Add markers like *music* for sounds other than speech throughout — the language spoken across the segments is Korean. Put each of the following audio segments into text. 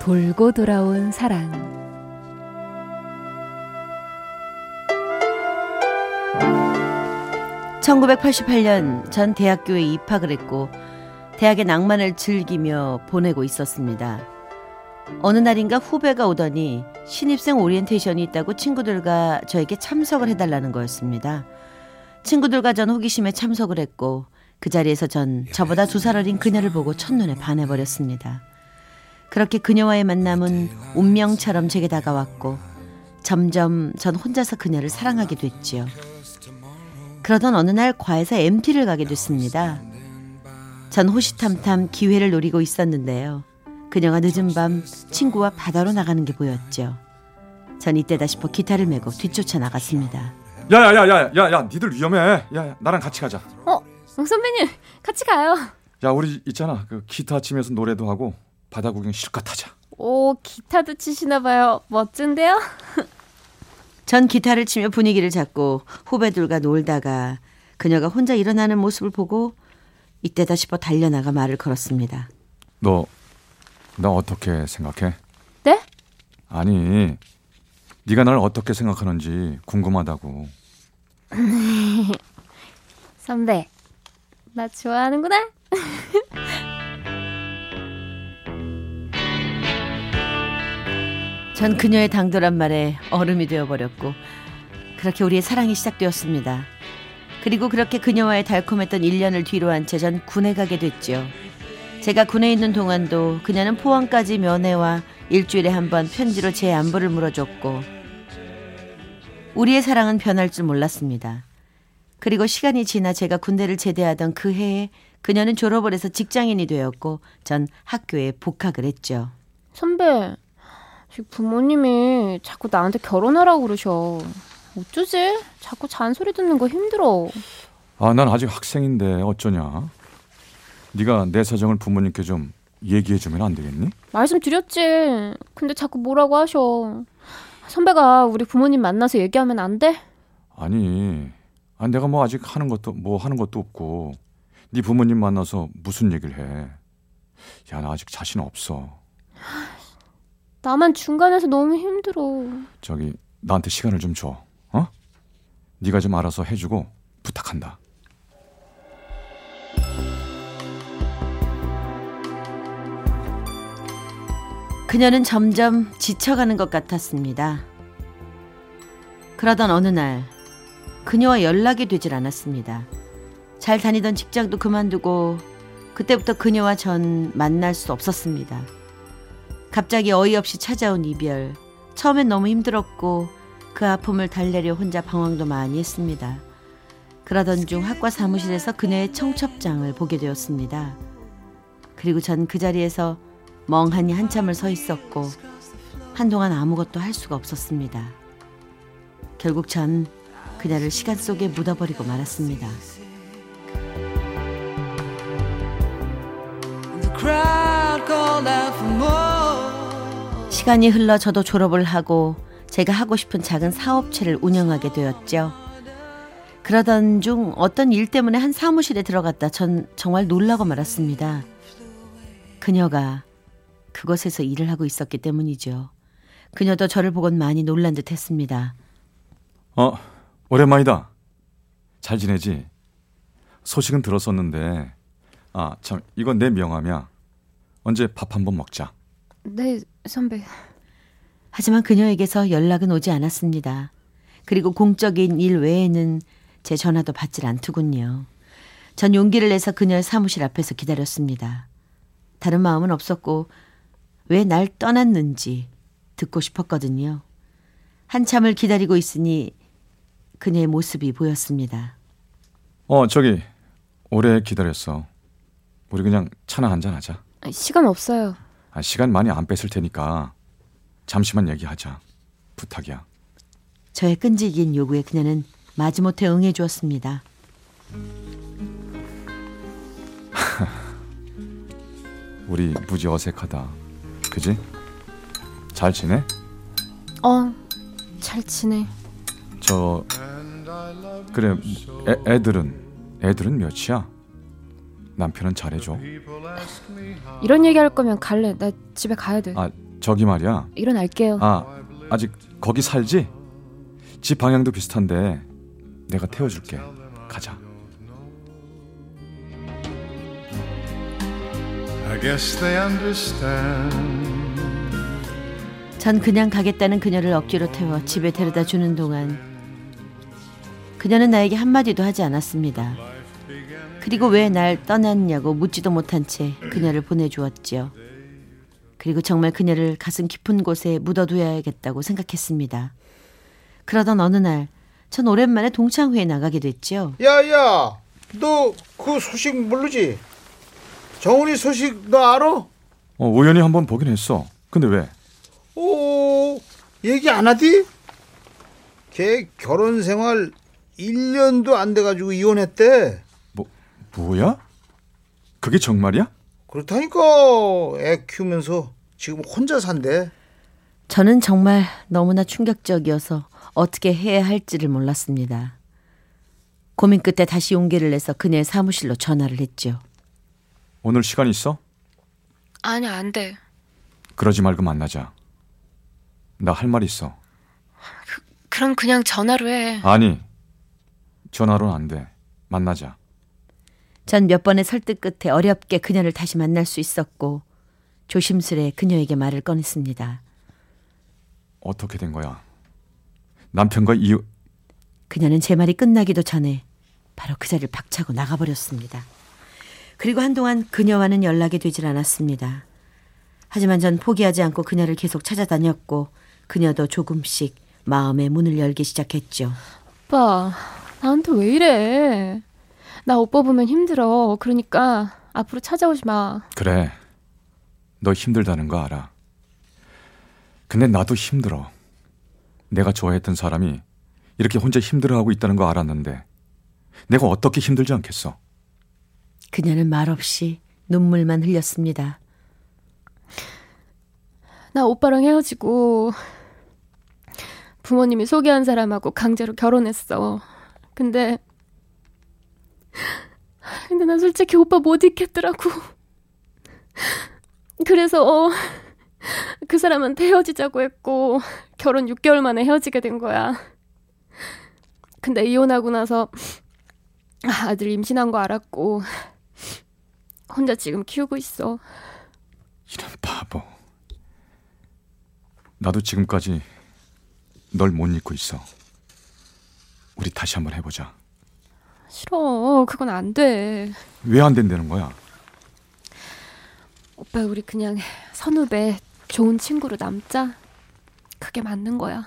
돌고 돌아온 사랑 1988년 전 대학교에 입학을 했고 대학의 낭만을 즐기며 보내고 있었습니다. 어느 날인가 후배가 오더니 신입생 오리엔테이션이 있다고 친구들과 저에게 참석을 해달라는 거였습니다. 친구들과 전 호기심에 참석을 했고 그 자리에서 전 저보다 두 살 어린 그녀를 보고 첫눈에 반해버렸습니다. 그렇게 그녀와의 만남은 운명처럼 제게 다가왔고 점점 전 혼자서 그녀를 사랑하게 됐지요. 그러던 어느 날 과에서 MT를 가게 됐습니다. 전 호시탐탐 기회를 노리고 있었는데요. 그녀가 늦은 밤 친구와 바다로 나가는 게 보였죠. 전 이때다 싶어 기타를 메고 뒤쫓아 나갔습니다. 야야야야야야 니들 위험해 야야 나랑 같이 가자 어? 선배님 같이 가요 야 우리 있잖아 그 기타 치면서 노래도 하고 바다 구경 실컷 하자 오 기타도 치시나 봐요 멋진데요? *laughs* 전 기타를 치며 분위기를 잡고 후배들과 놀다가 그녀가 혼자 일어나는 모습을 보고 이때다 싶어 달려나가 말을 걸었습니다. 너 나 어떻게 생각해? 네? 아니 네가 날 어떻게 생각하는지 궁금하다고 *laughs* 선배 나 좋아하는구나 *laughs* 전 그녀의 당돌한 말에 얼음이 되어버렸고 그렇게 우리의 사랑이 시작되었습니다. 그리고 그렇게 그녀와의 달콤했던 1년을 뒤로 한 채 전 군에 가게 됐죠. 제가 군에 있는 동안도 그녀는 포항까지 면회와 일주일에 한 번 편지로 제 안부를 물어줬고 우리의 사랑은 변할 줄 몰랐습니다. 그리고 시간이 지나 제가 군대를 제대하던 그 해에 그녀는 졸업을 해서 직장인이 되었고 전 학교에 복학을 했죠. 선배 부모님이 자꾸 나한테 결혼하라고 그러셔 어쩌지? 자꾸 잔소리 듣는 거 힘들어 아 난 아직 학생인데 어쩌냐 네가 내 사정을 부모님께 좀 얘기해 주면 안 되겠니? 말씀드렸지 근데 자꾸 뭐라고 하셔 선배가 우리 부모님 만나서 얘기하면 안 돼? 아니 아, 내가 뭐 아직 하는 것도 뭐 하는 것도 없고 네 부모님 만나서 무슨 얘기를 해? 야 나 아직 자신 없어. 나만 중간에서 너무 힘들어. 저기 나한테 시간을 좀 줘. 어? 네가 좀 알아서 해주고 부탁한다. 그녀는 점점 지쳐가는 것 같았습니다. 그러던 어느 날 그녀와 연락이 되질 않았습니다. 잘 다니던 직장도 그만두고 그때부터 그녀와 전 만날 수 없었습니다. 갑자기 어이없이 찾아온 이별. 처음엔 너무 힘들었고 그 아픔을 달래려 혼자 방황도 많이 했습니다. 그러던 중 학과 사무실에서 그녀의 청첩장을 보게 되었습니다. 그리고 전 그 자리에서 멍하니 한참을 서 있었고 한동안 아무것도 할 수가 없었습니다. 결국 전 그녀를 시간 속에 묻어버리고 말았습니다. 시간이 흘러 저도 졸업을 하고 제가 하고 싶은 작은 사업체를 운영하게 되었죠. 그러던 중 어떤 일 때문에 한 사무실에 들어갔다 전 정말 놀라고 말았습니다. 그녀가 그곳에서 일을 하고 있었기 때문이죠. 그녀도 저를 보곤 많이 놀란 듯 했습니다. 어, 오랜만이다. 잘 지내지? 소식은 들었었는데, 아, 참, 이건 내 명함이야. 언제 밥 한번 먹자. 네, 선배. 하지만 그녀에게서 연락은 오지 않았습니다. 그리고 공적인 일 외에는 제 전화도 받질 않더군요. 전 용기를 내서 그녀의 사무실 앞에서 기다렸습니다. 다른 마음은 없었고 왜 날 떠났는지 듣고 싶었거든요. 한참을 기다리고 있으니 그녀의 모습이 보였습니다. 어, 저기, 오래 기다렸어. 우리 그냥 차나 한잔 하자. 시간 없어요. 아, 시간 많이 안 뺏을 테니까 잠시만 얘기하자. 부탁이야. 저의 끈질긴 요구에 그녀는 마지못해 응해 주었습니다. *laughs* 우리 무지 어색하다. 그지? 잘 지내? 어, 잘 지내. 저 그래 애, 애들은 애들은 몇이야? 남편은 잘해줘. 이런 얘기 할 거면 갈래. 나 집에 가야 돼. 아 저기 말이야. 일어날게요. 아 아직 거기 살지? 집 방향도 비슷한데 내가 태워줄게. 가자. I guess they understand. 전 그냥 가겠다는 그녀를 억지로 태워 집에 데려다 주는 동안 그녀는 나에게 한마디도 하지 않았습니다. 그리고 왜 날 떠났냐고 묻지도 못한 채 그녀를 보내주었지요. 그리고 정말 그녀를 가슴 깊은 곳에 묻어둬야겠다고 생각했습니다. 그러던 어느 날, 전 오랜만에 동창회에 나가게 됐죠. 야야 너 그 소식 모르지? 정훈이 소식 너 알아? 어, 우연히 한번 보긴 했어. 근데 왜? 오 얘기 안 하디? 걔 결혼 생활 1년도 안 돼가지고 이혼했대 뭐 뭐야? 그게 정말이야? 그렇다니까 애 키우면서 지금 혼자 산대 저는 정말 너무나 충격적이어서 어떻게 해야 할지를 몰랐습니다. 고민 끝에 다시 용기를 내서 그녀의 사무실로 전화를 했죠. 오늘 시간 있어? 아니, 안 돼. 그러지 말고 만나자. 나 할 말 있어. 그럼 그냥 전화로 해. 아니 전화로는 안 돼. 만나자. 전 몇 번의 설득 끝에 어렵게 그녀를 다시 만날 수 있었고 조심스레 그녀에게 말을 꺼냈습니다. 어떻게 된 거야? 남편과 이유 그녀는 제 말이 끝나기도 전에 바로 그 자리를 박차고 나가버렸습니다. 그리고 한동안 그녀와는 연락이 되질 않았습니다. 하지만 전 포기하지 않고 그녀를 계속 찾아다녔고 그녀도 조금씩 마음의 문을 열기 시작했죠. 오빠, 나한테 왜 이래? 나 오빠 보면 힘들어. 그러니까 앞으로 찾아오지 마. 그래. 너 힘들다는 거 알아. 근데 나도 힘들어. 내가 좋아했던 사람이 이렇게 혼자 힘들어하고 있다는 거 알았는데 내가 어떻게 힘들지 않겠어? 그녀는 말없이 눈물만 흘렸습니다. 나 오빠랑 헤어지고 부모님이 소개한 사람하고 강제로 결혼했어. 근데 근데 나 솔직히 오빠 못 있겠더라고. 그래서 어, 그 사람한테 헤어지자고 했고 결혼 6개월 만에 헤어지게 된 거야. 근데 이혼하고 나서 아들 임신한 거 알았고 혼자 지금 키우고 있어. 이런 바보. 나도 지금까지 널 못 잊고 있어. 우리 다시 한번 해보자. 싫어. 그건 안 돼. 왜 안 된다는 거야? 오빠 우리 그냥 선후배 좋은 친구로 남자. 그게 맞는 거야.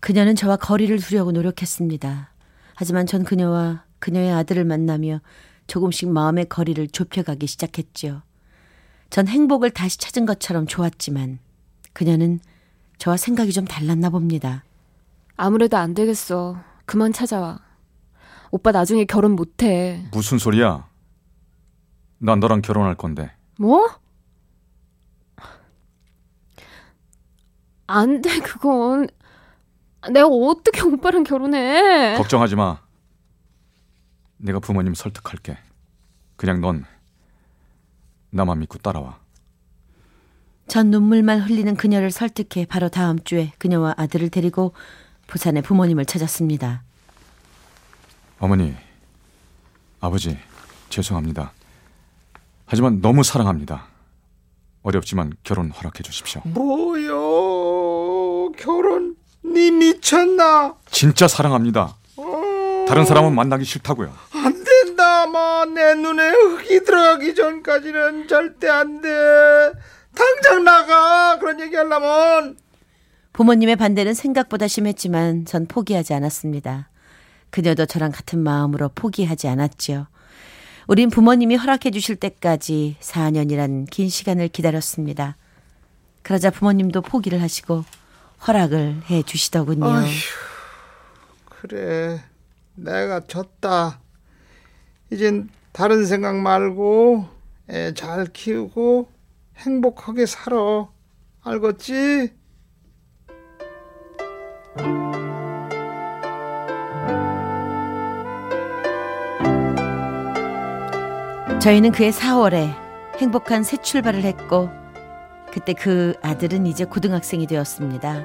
그녀는 저와 거리를 두려고 노력했습니다. 하지만 전 그녀와 그녀의 아들을 만나며 조금씩 마음의 거리를 좁혀가기 시작했죠. 전 행복을 다시 찾은 것처럼 좋았지만 그녀는 저와 생각이 좀 달랐나 봅니다. 아무래도 안 되겠어. 그만 찾아와. 오빠 나중에 결혼 못 해. 무슨 소리야? 난 너랑 결혼할 건데. 뭐? 안 돼, 그건. 내가 어떻게 오빠랑 결혼해? 걱정하지 마. 내가 부모님 설득할게. 그냥 넌 나만 믿고 따라와. 전 눈물만 흘리는 그녀를 설득해 바로 다음 주에 그녀와 아들을 데리고 부산의 부모님을 찾았습니다. 어머니, 아버지, 죄송합니다. 하지만 너무 사랑합니다. 어렵지만 결혼 허락해 주십시오. 뭐요 결혼 니 미쳤나? 진짜 사랑합니다. 다른 사람은 만나기 싫다고요. 안 된다 마내 눈에 흙이 들어가기 전까지는 절대 안 돼 당장 나가 그런 얘기 하려면 부모님의 반대는 생각보다 심했지만 전 포기하지 않았습니다. 그녀도 저랑 같은 마음으로 포기하지 않았지요. 우린 부모님이 허락해 주실 때까지 4년이란 긴 시간을 기다렸습니다. 그러자 부모님도 포기를 하시고 허락을 해 주시더군요. 어휴, 그래 내가 졌다. 이젠 다른 생각 말고 애 잘 키우고 행복하게 살아. 알겠지? 저희는 그해 4월에 행복한 새 출발을 했고 그때 그 아들은 이제 고등학생이 되었습니다.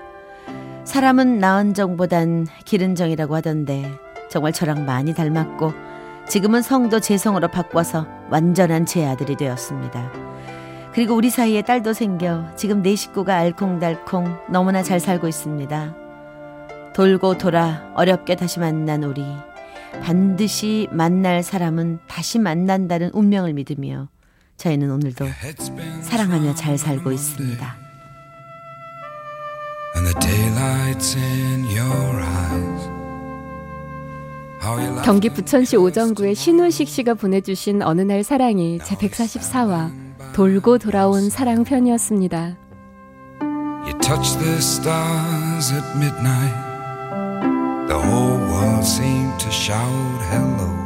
사람은 나은 정보단 기른 정이라고 하던데 정말 저랑 많이 닮았고 지금은 성도 재성으로 바꿔서 완전한 제 아들이 되었습니다. 그리고 우리 사이에 딸도 생겨 지금 네 식구가 알콩달콩 너무나 잘 살고 있습니다. 돌고 돌아 어렵게 다시 만난 우리 반드시 만날 사람은 다시 만난다는 운명을 믿으며 저희는 오늘도 사랑하며 잘 살고 있습니다. And the daylight's in your eyes. How you laugh 경기 부천시 오정구의 신우식 씨가 보내주신 어느 날 사랑이 제 144화 돌고 돌아온 사랑 편이었습니다. The whole world seemed to shout hello.